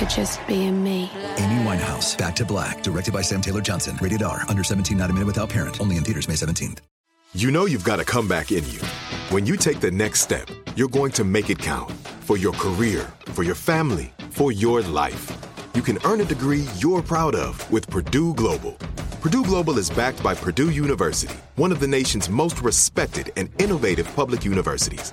for just being me. Amy Winehouse, Back to Black, directed by Sam Taylor Johnson. Rated R, under 17, not a minute without parent. Only in theaters May 17th. You know you've got a comeback in you. When you take the next step, you're going to make it count for your career, for your family, for your life. You can earn a degree you're proud of with Purdue Global. Purdue Global is backed by Purdue University, one of the nation's most respected and innovative public universities.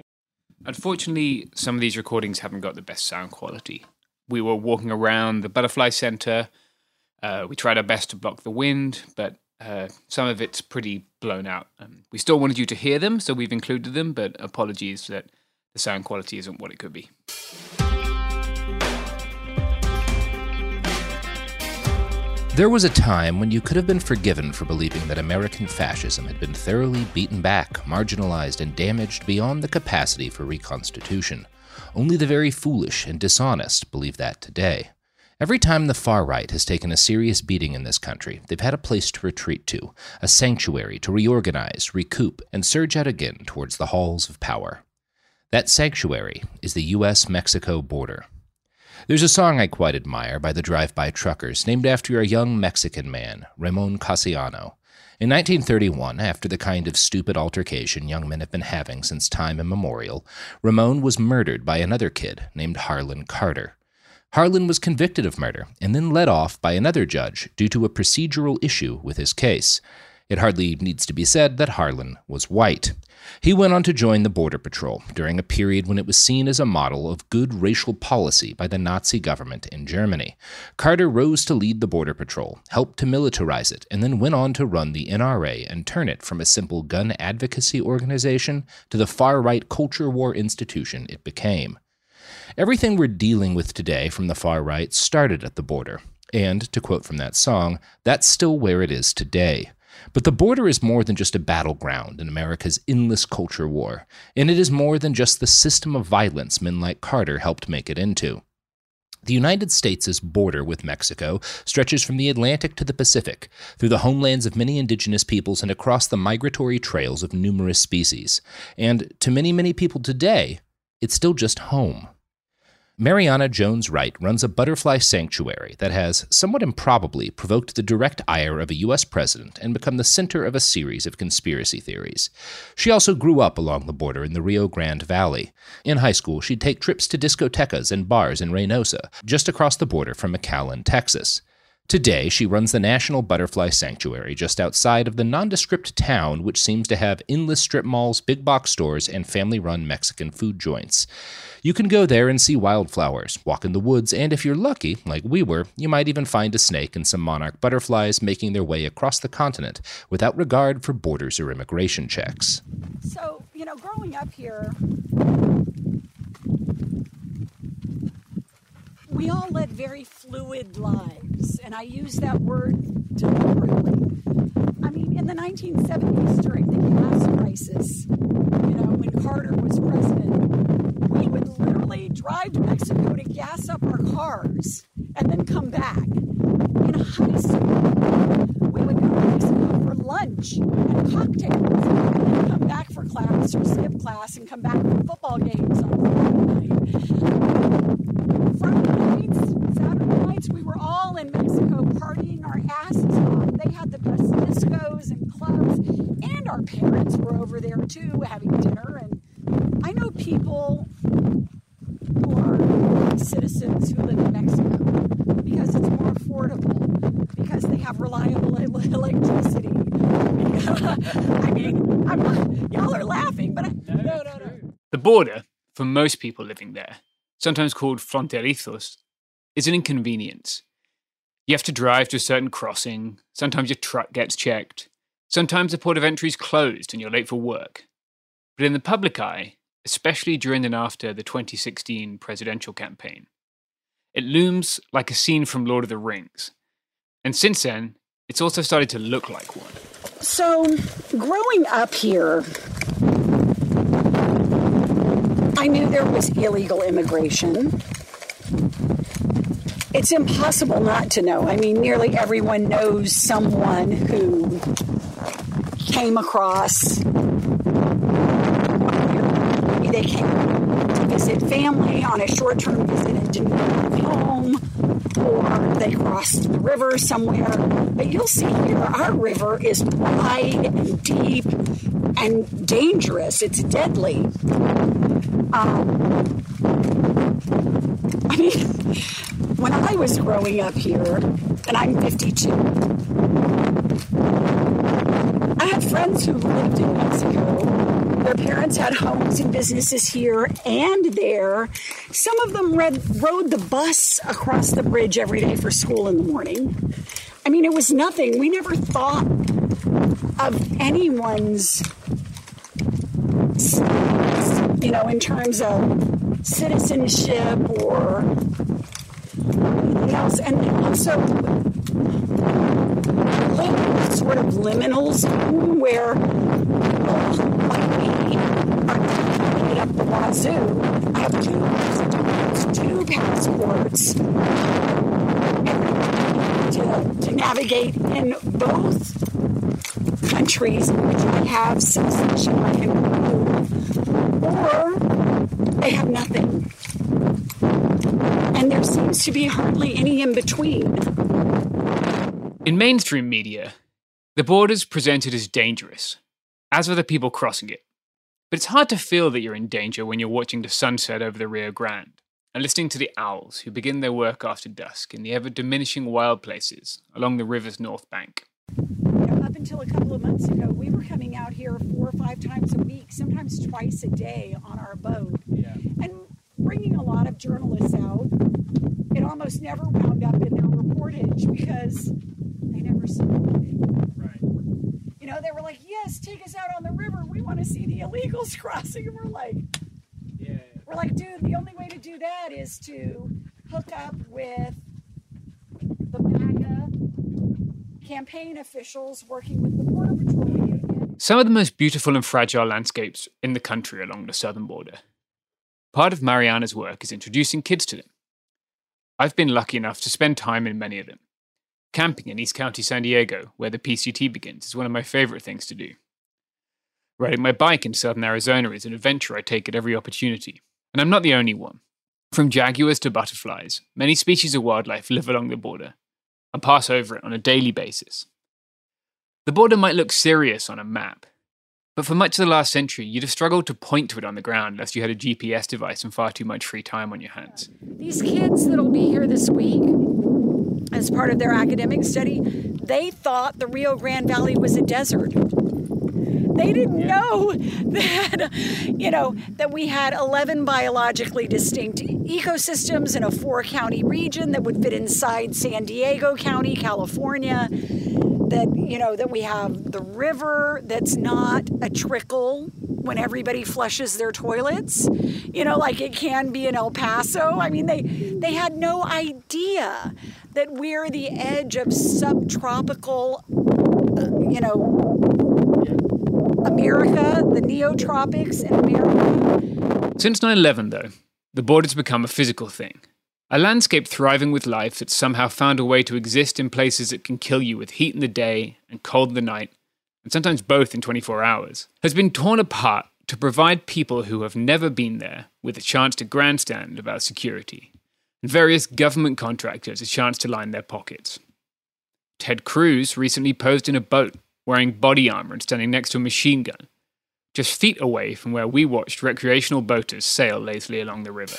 Unfortunately, some of these recordings haven't got the best sound quality. We were walking around the Butterfly Center. Uh, we tried our best to block the wind, but uh, some of it's pretty blown out. Um, we still wanted you to hear them, so we've included them, but apologies that the sound quality isn't what it could be. There was a time when you could have been forgiven for believing that American fascism had been thoroughly beaten back, marginalized, and damaged beyond the capacity for reconstitution. Only the very foolish and dishonest believe that today. Every time the far right has taken a serious beating in this country, they've had a place to retreat to, a sanctuary to reorganize, recoup, and surge out again towards the halls of power. That sanctuary is the U.S. Mexico border. There's a song I quite admire by the Drive By Truckers named after a young Mexican man, Ramon Casiano. In 1931, after the kind of stupid altercation young men have been having since time immemorial, Ramon was murdered by another kid named Harlan Carter. Harlan was convicted of murder and then let off by another judge due to a procedural issue with his case. It hardly needs to be said that Harlan was white. He went on to join the Border Patrol during a period when it was seen as a model of good racial policy by the Nazi government in Germany. Carter rose to lead the Border Patrol, helped to militarize it, and then went on to run the NRA and turn it from a simple gun advocacy organization to the far right culture war institution it became. Everything we're dealing with today from the far right started at the border. And, to quote from that song, that's still where it is today. But the border is more than just a battleground in America's endless culture war, and it is more than just the system of violence men like Carter helped make it into. The United States' border with Mexico stretches from the Atlantic to the Pacific, through the homelands of many indigenous peoples and across the migratory trails of numerous species. And to many, many people today, it's still just home. Mariana Jones Wright runs a butterfly sanctuary that has, somewhat improbably, provoked the direct ire of a U.S. president and become the center of a series of conspiracy theories. She also grew up along the border in the Rio Grande Valley. In high school, she'd take trips to discotecas and bars in Reynosa, just across the border from McAllen, Texas. Today, she runs the National Butterfly Sanctuary just outside of the nondescript town, which seems to have endless strip malls, big box stores, and family run Mexican food joints. You can go there and see wildflowers, walk in the woods, and if you're lucky, like we were, you might even find a snake and some monarch butterflies making their way across the continent without regard for borders or immigration checks. So, you know, growing up here, we all led very fluid lives, and I use that word deliberately. I mean, in the 1970s, during the gas crisis, you know, when Carter was president, cars and then come back. In high school, we would go to Mexico for lunch and cocktails and come back for class or skip class and come back for football games on Friday night. Friday nights, Saturday nights, we were all in Mexico partying our asses off. They had the best discos and clubs, and our parents were over there too having dinner. And I know people citizens who live in Mexico because it's more affordable, because they have reliable electricity. I mean, I'm not, y'all are laughing, but I, no, no, no. The border, for most people living there, sometimes called fronterizos, is an inconvenience. You have to drive to a certain crossing, sometimes your truck gets checked, sometimes the port of entry is closed and you're late for work. But in the public eye, especially during and after the 2016 presidential campaign, it looms like a scene from Lord of the Rings. And since then, it's also started to look like one. So, growing up here, I knew there was illegal immigration. It's impossible not to know. I mean, nearly everyone knows someone who came across. They came to visit family on a short term visit and didn't home, or they crossed the river somewhere. But you'll see here, our river is wide and deep and dangerous. It's deadly. Um, I mean, when I was growing up here, and I'm 52, I had friends who lived in Mexico. Their parents had homes and businesses here and there. Some of them read, rode the bus across the bridge every day for school in the morning. I mean, it was nothing. We never thought of anyone's, you know, in terms of citizenship or anything else. And also, sort of liminal zone where people like me are taking it up the wazoo. I have two, two passports to, to navigate in both countries in which I have citizenship I can or they have nothing. And there seems to be hardly any in between. In mainstream media, the border's presented as dangerous, as are the people crossing it. But it's hard to feel that you're in danger when you're watching the sunset over the Rio Grande and listening to the owls who begin their work after dusk in the ever diminishing wild places along the river's north bank. You know, up until a couple of months ago, we were coming out here four or five times a week, sometimes twice a day on our boat, and bringing a lot of journalists out. It almost never wound up in their reportage because they never saw anything. Right. You know, they were like, "Yes, take us out on the river. We want to see the illegals crossing." And we're like, Yeah. "We're like, dude, the only way to do that is to hook up with the MAGA campaign officials working with the Border Patrol Union." Some of the most beautiful and fragile landscapes in the country along the southern border. Part of Mariana's work is introducing kids to them. I've been lucky enough to spend time in many of them. Camping in East County, San Diego, where the PCT begins, is one of my favorite things to do. Riding my bike in southern Arizona is an adventure I take at every opportunity. And I'm not the only one. From jaguars to butterflies, many species of wildlife live along the border and pass over it on a daily basis. The border might look serious on a map, but for much of the last century, you'd have struggled to point to it on the ground unless you had a GPS device and far too much free time on your hands. These kids that'll be here this week, as part of their academic study, they thought the Rio Grande Valley was a desert. They didn't know that, you know, that we had 11 biologically distinct ecosystems in a four county region that would fit inside San Diego County, California. That, you know, that we have the river that's not a trickle when everybody flushes their toilets, you know, like it can be in El Paso. I mean, they they had no idea that we're the edge of subtropical, uh, you know, America, the neotropics in America. Since 9 11, though, the border's become a physical thing, A landscape thriving with life that's somehow found a way to exist in places that can kill you with heat in the day and cold in the night, and sometimes both in 24 hours, has been torn apart to provide people who have never been there with a chance to grandstand about security, and various government contractors a chance to line their pockets. Ted Cruz recently posed in a boat wearing body armor and standing next to a machine gun, just feet away from where we watched recreational boaters sail lazily along the river.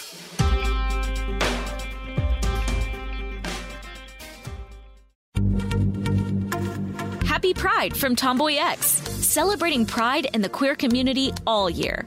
Happy Pride from Tomboy X, celebrating pride and the queer community all year.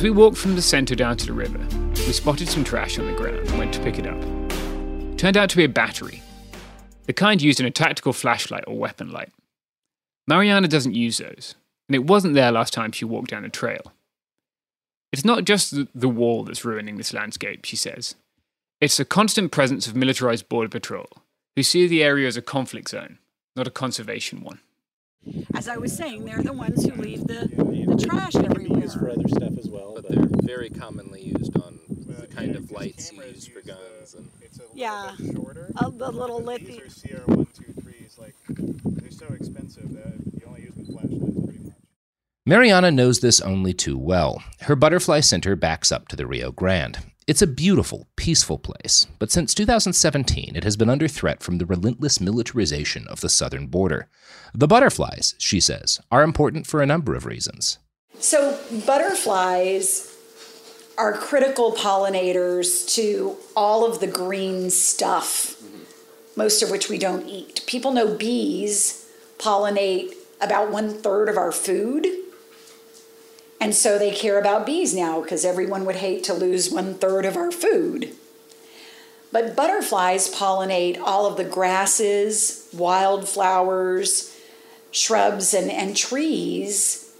As we walked from the centre down to the river, we spotted some trash on the ground and went to pick it up. Turned out to be a battery, the kind used in a tactical flashlight or weapon light. Mariana doesn't use those, and it wasn't there last time she walked down the trail. It's not just the, wall that's ruining this landscape, she says. It's the constant presence of militarized border patrol, who see the area as a conflict zone, not a conservation one. As I was saying, they're the ones who leave the, the trash everywhere. Used for other stuff as well, but, they're very commonly used on the kind of lights you use for uh, guns and. Yeah, a, the little lit. These are CR one two threes. Like they're so expensive that you only use them flashlights pretty much. Mariana knows this only too well. Her butterfly center backs up to the Rio Grande. It's a beautiful, peaceful place, but since 2017, it has been under threat from the relentless militarization of the southern border. The butterflies, she says, are important for a number of reasons. So, butterflies are critical pollinators to all of the green stuff, most of which we don't eat. People know bees pollinate about one third of our food. And so they care about bees now because everyone would hate to lose one third of our food. But butterflies pollinate all of the grasses, wildflowers, shrubs, and, and trees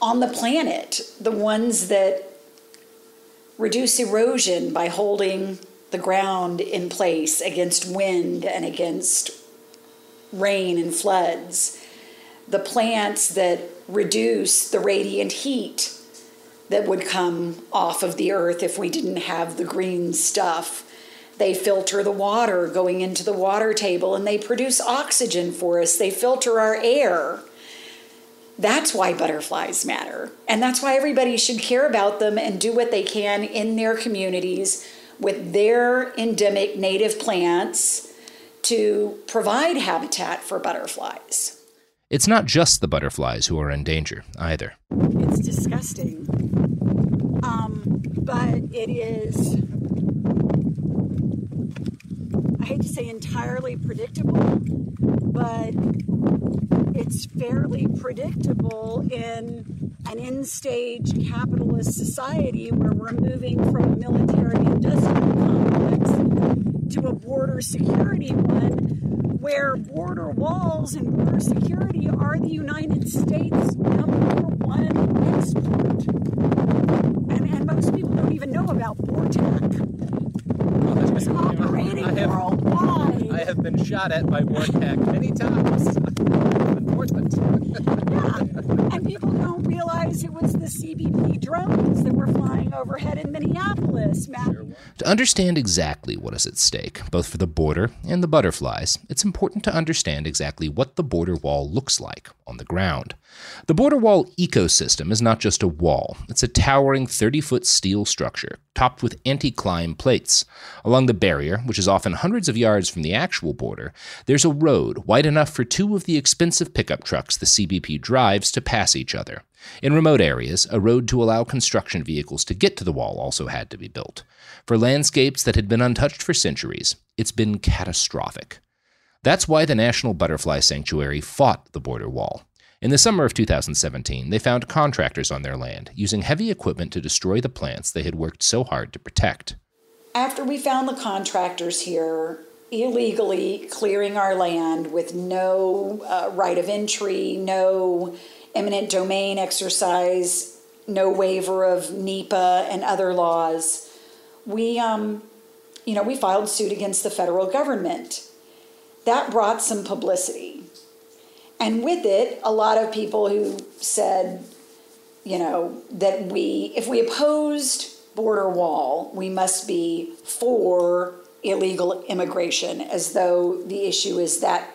on the planet, the ones that reduce erosion by holding the ground in place against wind and against rain and floods, the plants that reduce the radiant heat that would come off of the earth if we didn't have the green stuff They filter the water going into the water table and they produce oxygen for us. They filter our air. That's why butterflies matter. And that's why everybody should care about them and do what they can in their communities with their endemic native plants to provide habitat for butterflies. It's not just the butterflies who are in danger either. It's disgusting. Um, but it is, I hate to say entirely predictable, but it's fairly predictable in an in stage capitalist society where we're moving from a military industrial complex to a border security one where border walls and border security are the United States' number one export. And, and most people don't even know about BORTAC. It's operating I have, worldwide. I have been shot at by BORTAC many times. Unfortunate. yeah. And people don't realize it was the CBP drones that were flying overhead in Minneapolis. Matt. To understand exactly what is at stake, both for the border and the butterflies, it's important to understand exactly what the border wall looks like on the ground. The border wall ecosystem is not just a wall, it's a towering 30 foot steel structure topped with anti climb plates. Along the barrier, which is often hundreds of yards from the actual border, there's a road wide enough for two of the expensive pickup trucks the CBP drives to pass each other. In remote areas, a road to allow construction vehicles to get to the wall also had to be built. For landscapes that had been untouched for centuries, it's been catastrophic. That's why the National Butterfly Sanctuary fought the border wall. In the summer of 2017, they found contractors on their land using heavy equipment to destroy the plants they had worked so hard to protect. After we found the contractors here illegally clearing our land with no uh, right of entry, no eminent domain exercise, no waiver of NEPA and other laws, we, um, you know, we filed suit against the federal government. That brought some publicity. And with it, a lot of people who said, you know, that we, if we opposed border wall, we must be for illegal immigration, as though the issue is that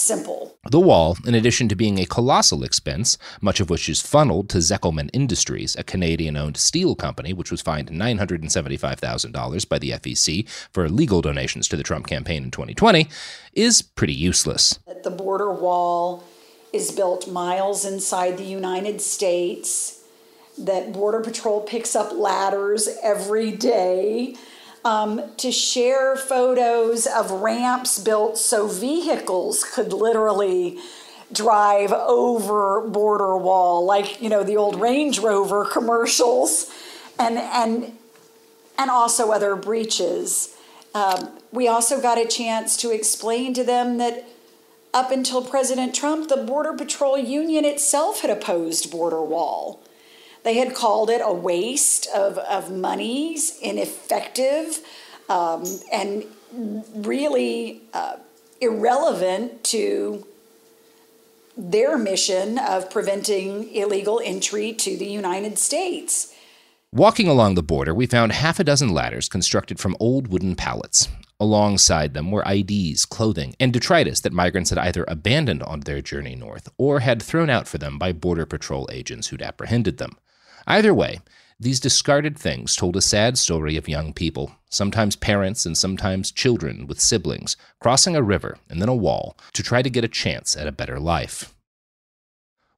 simple. The wall, in addition to being a colossal expense, much of which is funneled to Zekelman Industries, a Canadian owned steel company which was fined $975,000 by the FEC for legal donations to the Trump campaign in 2020, is pretty useless. The border wall is built miles inside the United States, that Border Patrol picks up ladders every day um, to share photos of ramps built so vehicles could literally drive over border wall, like you know the old Range Rover commercials, and and and also other breaches. Um, we also got a chance to explain to them that up until President Trump, the Border Patrol Union itself had opposed border wall. They had called it a waste of, of monies, ineffective, um, and really uh, irrelevant to their mission of preventing illegal entry to the United States. Walking along the border, we found half a dozen ladders constructed from old wooden pallets. Alongside them were IDs, clothing, and detritus that migrants had either abandoned on their journey north or had thrown out for them by Border Patrol agents who'd apprehended them. Either way, these discarded things told a sad story of young people, sometimes parents and sometimes children with siblings, crossing a river and then a wall to try to get a chance at a better life.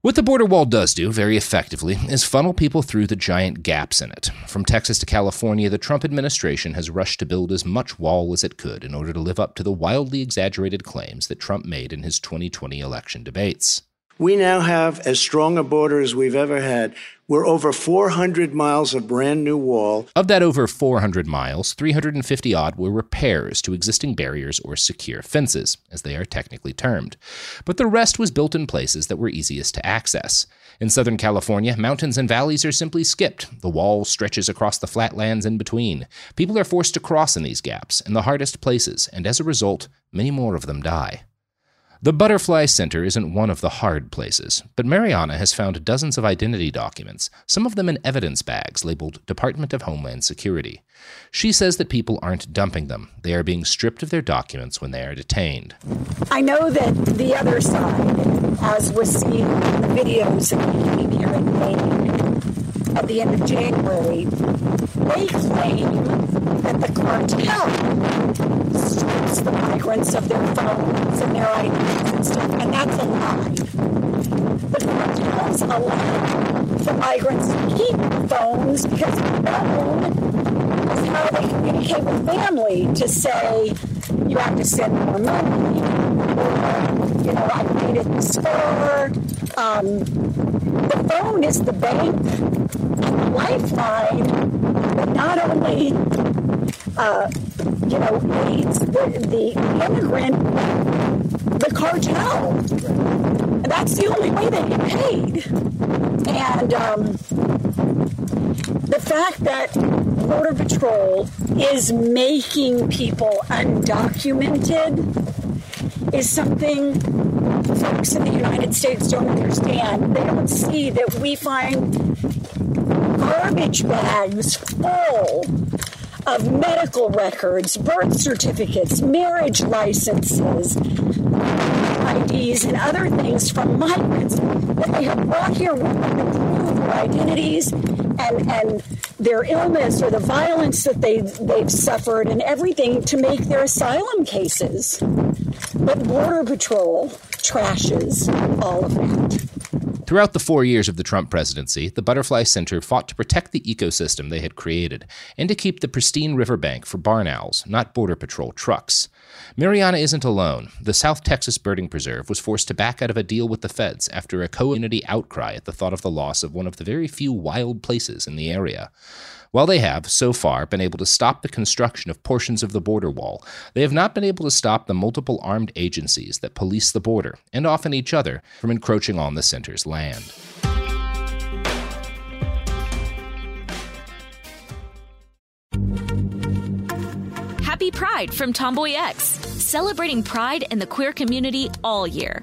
What the border wall does do very effectively is funnel people through the giant gaps in it. From Texas to California, the Trump administration has rushed to build as much wall as it could in order to live up to the wildly exaggerated claims that Trump made in his 2020 election debates. We now have as strong a border as we've ever had. We're over 400 miles of brand new wall. Of that over 400 miles, 350 odd were repairs to existing barriers or secure fences, as they are technically termed. But the rest was built in places that were easiest to access. In Southern California, mountains and valleys are simply skipped. The wall stretches across the flatlands in between. People are forced to cross in these gaps, in the hardest places, and as a result, many more of them die. The Butterfly Center isn't one of the hard places, but Mariana has found dozens of identity documents, some of them in evidence bags labeled Department of Homeland Security. She says that people aren't dumping them, they are being stripped of their documents when they are detained. I know that the other side, as was seen in the videos that we at the end of January, they claim the cartel strips the migrants of their phones and their IDs and stuff, and that's a lie. The cartels allow the migrants to keep phones because phone is how they communicate with family to say you have to send more money or you know I it this far. Um, the phone is the bank lifeline that not only uh, you know, the, the immigrant, the cartel. And that's the only way they get paid. And um, the fact that Border Patrol is making people undocumented is something folks in the United States don't understand. They don't see that we find garbage bags full of medical records, birth certificates, marriage licenses, IDs, and other things from migrants that they have brought here with them to prove their identities and, and their illness or the violence that they, they've suffered and everything to make their asylum cases. But Border Patrol trashes all of that. Throughout the four years of the Trump presidency, the Butterfly Center fought to protect the ecosystem they had created and to keep the pristine riverbank for barn owls, not Border Patrol trucks. Mariana isn't alone. The South Texas Birding Preserve was forced to back out of a deal with the feds after a community outcry at the thought of the loss of one of the very few wild places in the area. While they have, so far, been able to stop the construction of portions of the border wall, they have not been able to stop the multiple armed agencies that police the border, and often each other, from encroaching on the center's land. Happy Pride from Tomboy X, celebrating pride and the queer community all year.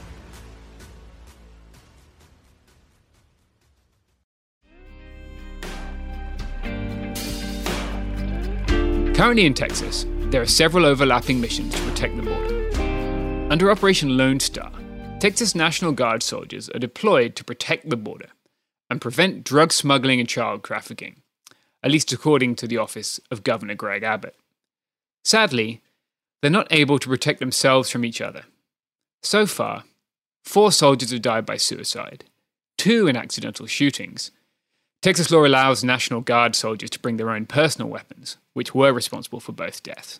Currently in Texas, there are several overlapping missions to protect the border. Under Operation Lone Star, Texas National Guard soldiers are deployed to protect the border and prevent drug smuggling and child trafficking, at least according to the office of Governor Greg Abbott. Sadly, they're not able to protect themselves from each other. So far, four soldiers have died by suicide, two in accidental shootings. Texas law allows National Guard soldiers to bring their own personal weapons, which were responsible for both deaths,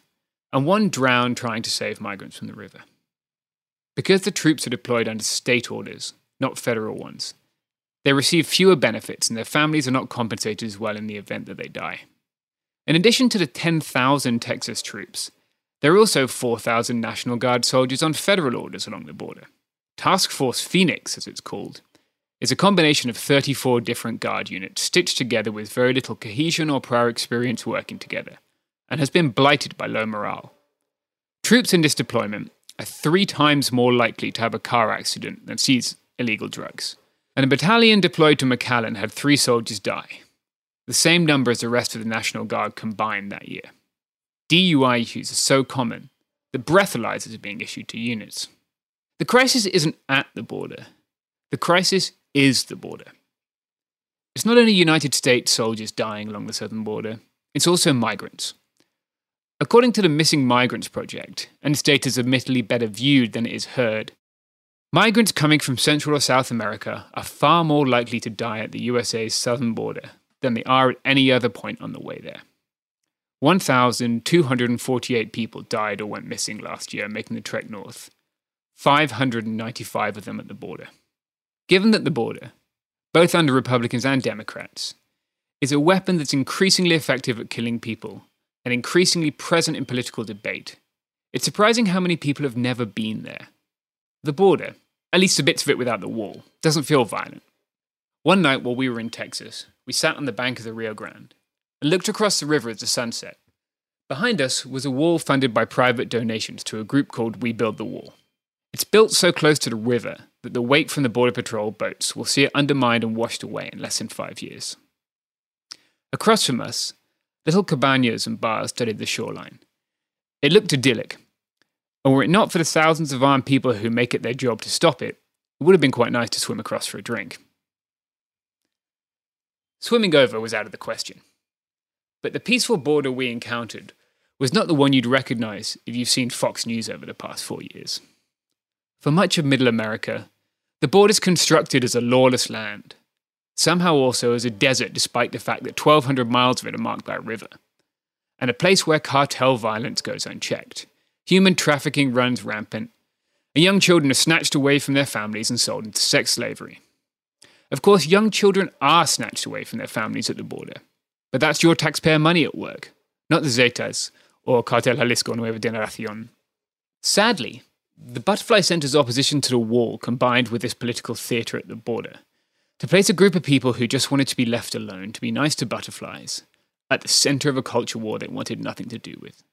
and one drowned trying to save migrants from the river. Because the troops are deployed under state orders, not federal ones, they receive fewer benefits and their families are not compensated as well in the event that they die. In addition to the 10,000 Texas troops, there are also 4,000 National Guard soldiers on federal orders along the border. Task Force Phoenix, as it's called, is a combination of 34 different Guard units stitched together with very little cohesion or prior experience working together, and has been blighted by low morale. Troops in this deployment are three times more likely to have a car accident than seize illegal drugs. And a battalion deployed to McAllen had three soldiers die, the same number as the rest of the National Guard combined that year. DUI issues are so common that breathalyzers are being issued to units. The crisis isn't at the border, the crisis is the border. It's not only United States soldiers dying along the southern border, it's also migrants. According to the Missing Migrants Project, and its data is admittedly better viewed than it is heard, migrants coming from Central or South America are far more likely to die at the USA's southern border than they are at any other point on the way there. 1,248 people died or went missing last year making the trek north, 595 of them at the border. Given that the border, both under Republicans and Democrats, is a weapon that's increasingly effective at killing people and increasingly present in political debate, it's surprising how many people have never been there. The border, at least the bits of it without the wall, doesn't feel violent. One night while we were in Texas, we sat on the bank of the Rio Grande and looked across the river at the sunset. Behind us was a wall funded by private donations to a group called We Build the Wall. It's built so close to the river that the weight from the Border Patrol boats will see it undermined and washed away in less than five years. Across from us, little cabanas and bars studded the shoreline. It looked idyllic, and were it not for the thousands of armed people who make it their job to stop it, it would have been quite nice to swim across for a drink. Swimming over was out of the question. But the peaceful border we encountered was not the one you'd recognize if you've seen Fox News over the past four years. For much of Middle America, the border is constructed as a lawless land, somehow also as a desert despite the fact that 1,200 miles of it are marked by a river, and a place where cartel violence goes unchecked. Human trafficking runs rampant, and young children are snatched away from their families and sold into sex slavery. Of course, young children are snatched away from their families at the border, but that's your taxpayer money at work, not the Zetas or Cartel Jalisco Nueva Generacion. Sadly, the Butterfly Center's opposition to the wall combined with this political theatre at the border to place a group of people who just wanted to be left alone, to be nice to butterflies, at the center of a culture war they wanted nothing to do with.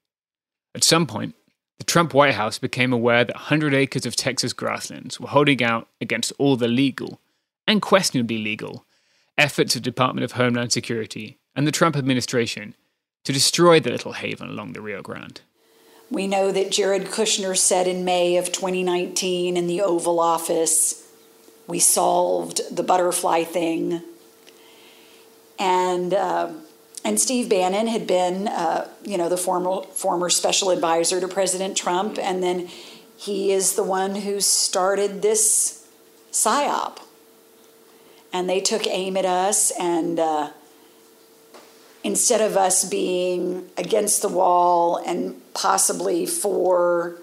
At some point, the Trump White House became aware that 100 acres of Texas grasslands were holding out against all the legal and questionably legal efforts of the Department of Homeland Security and the Trump administration to destroy the little haven along the Rio Grande. We know that Jared Kushner said in May of 2019 in the Oval Office, we solved the butterfly thing. And, uh, and Steve Bannon had been, uh, you know, the former, former special advisor to President Trump. And then he is the one who started this PSYOP. And they took aim at us and uh, instead of us being against the wall and possibly for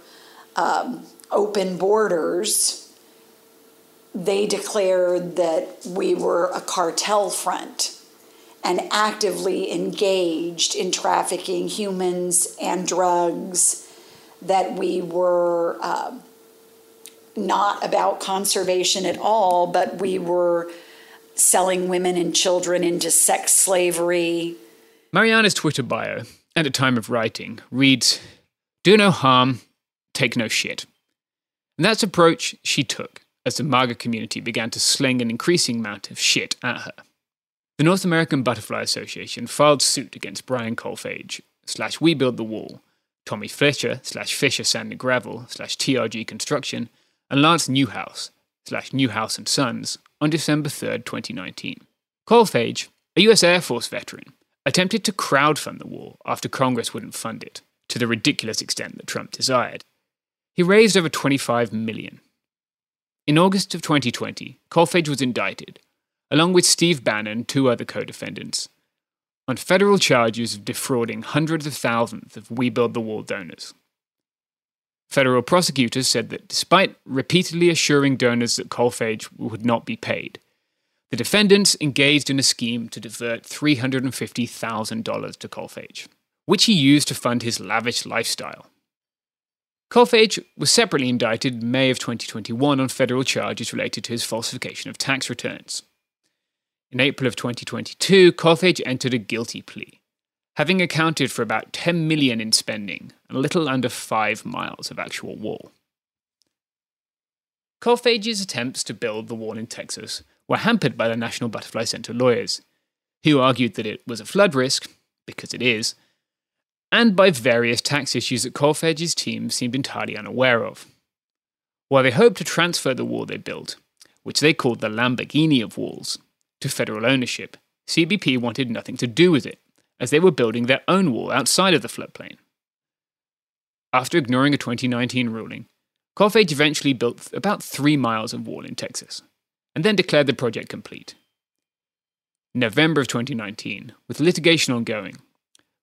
um, open borders, they declared that we were a cartel front and actively engaged in trafficking humans and drugs, that we were uh, not about conservation at all, but we were selling women and children into sex slavery, Mariana's Twitter bio, at the time of writing, reads Do no harm, take no shit. And that's approach she took as the MAGA community began to sling an increasing amount of shit at her. The North American Butterfly Association filed suit against Brian Kolfage, slash We Build the Wall Tommy Fletcher slash Fisher Sand and Gravel slash TRG Construction, and Lance Neuhaus slash Neuhaus and Sons on December 3rd, 2019. Kolfage, a US Air Force veteran, attempted to crowdfund the war after Congress wouldn't fund it, to the ridiculous extent that Trump desired. He raised over 25 million. In August of 2020, Kolfage was indicted, along with Steve Bannon and two other co-defendants, on federal charges of defrauding hundreds of thousands of We Build the Wall donors. Federal prosecutors said that despite repeatedly assuring donors that Kolfage would not be paid, the defendants engaged in a scheme to divert $350,000 to Kolfage, which he used to fund his lavish lifestyle. Kolfage was separately indicted in May of 2021 on federal charges related to his falsification of tax returns. In April of 2022, Kolfage entered a guilty plea, having accounted for about 10 million in spending and a little under 5 miles of actual wall. Kolfage's attempts to build the wall in Texas were hampered by the National Butterfly Center lawyers, who argued that it was a flood risk, because it is, and by various tax issues that Kolfage's team seemed entirely unaware of. While they hoped to transfer the wall they built, which they called the Lamborghini of walls, to federal ownership, CBP wanted nothing to do with it, as they were building their own wall outside of the floodplain. After ignoring a 2019 ruling, Kolfage eventually built about three miles of wall in Texas, and then declared the project complete. In November of 2019, with litigation ongoing,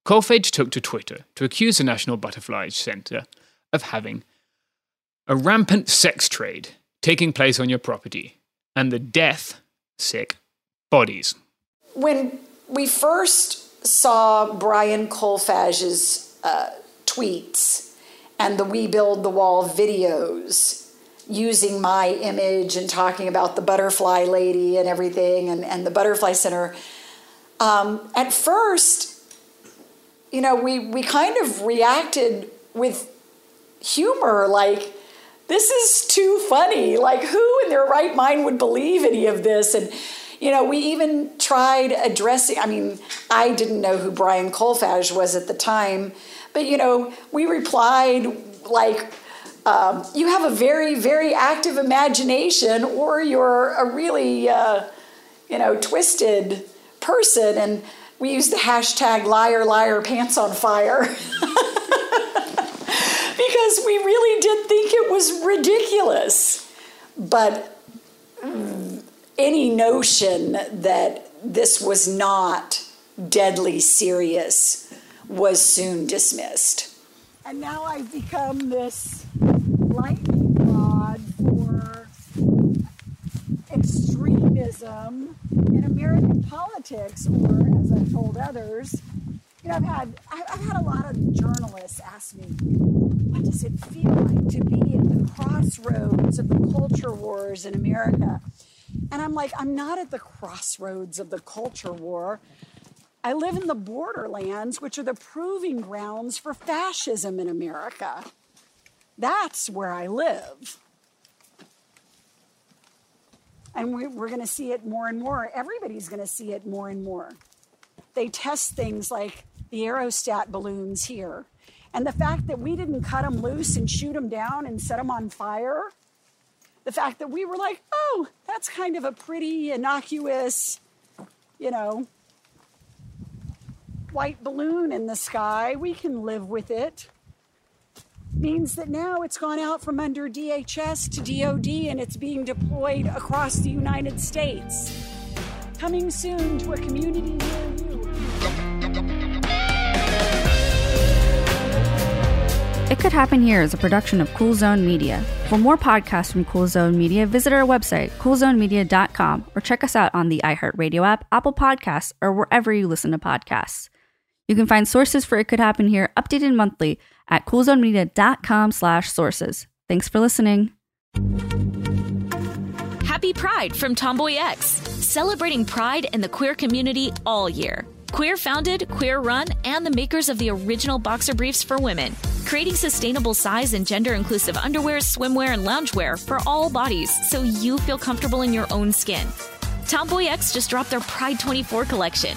Kolfage took to Twitter to accuse the National Butterfly Center of having a rampant sex trade taking place on your property and the death, sick, bodies. When we first saw Brian Kolfage's uh, tweets and the We Build the Wall videos using my image and talking about the butterfly lady and everything and, and the butterfly center, um, at first, you know, we, we kind of reacted with humor, like, this is too funny. Like, who in their right mind would believe any of this? And, you know, we even tried addressing, I mean, I didn't know who Brian Kolfage was at the time, but, you know, we replied like, um, you have a very, very active imagination, or you're a really, uh, you know, twisted person. And we used the hashtag liar, liar, pants on fire. because we really did think it was ridiculous. But any notion that this was not deadly serious was soon dismissed. And now I've become this lightning rod for extremism in American politics, or as I've told others, you know, I've had I've had a lot of journalists ask me, what does it feel like to be at the crossroads of the culture wars in America? And I'm like, I'm not at the crossroads of the culture war. I live in the borderlands, which are the proving grounds for fascism in America. That's where I live. And we, are going to see it more and more. Everybody's going to see it more and more. They test things like the aerostat balloons here. And the fact that we didn't cut them loose and shoot them down and set them on fire, the fact that we were like, oh, that's kind of a pretty innocuous, you know, white balloon in the sky, we can live with it means that now it's gone out from under DHS to DOD and it's being deployed across the United States. Coming soon to a community near you. It Could Happen Here is a production of Cool Zone Media. For more podcasts from Cool Zone Media, visit our website, coolzonemedia.com, or check us out on the iHeartRadio app, Apple Podcasts, or wherever you listen to podcasts. You can find sources for It Could Happen Here updated monthly at coolzonemedia.com slash sources. Thanks for listening. Happy Pride from Tomboy X, celebrating pride in the queer community all year. Queer founded, queer run, and the makers of the original boxer briefs for women, creating sustainable size and gender inclusive underwear, swimwear, and loungewear for all bodies so you feel comfortable in your own skin. Tomboy X just dropped their Pride 24 collection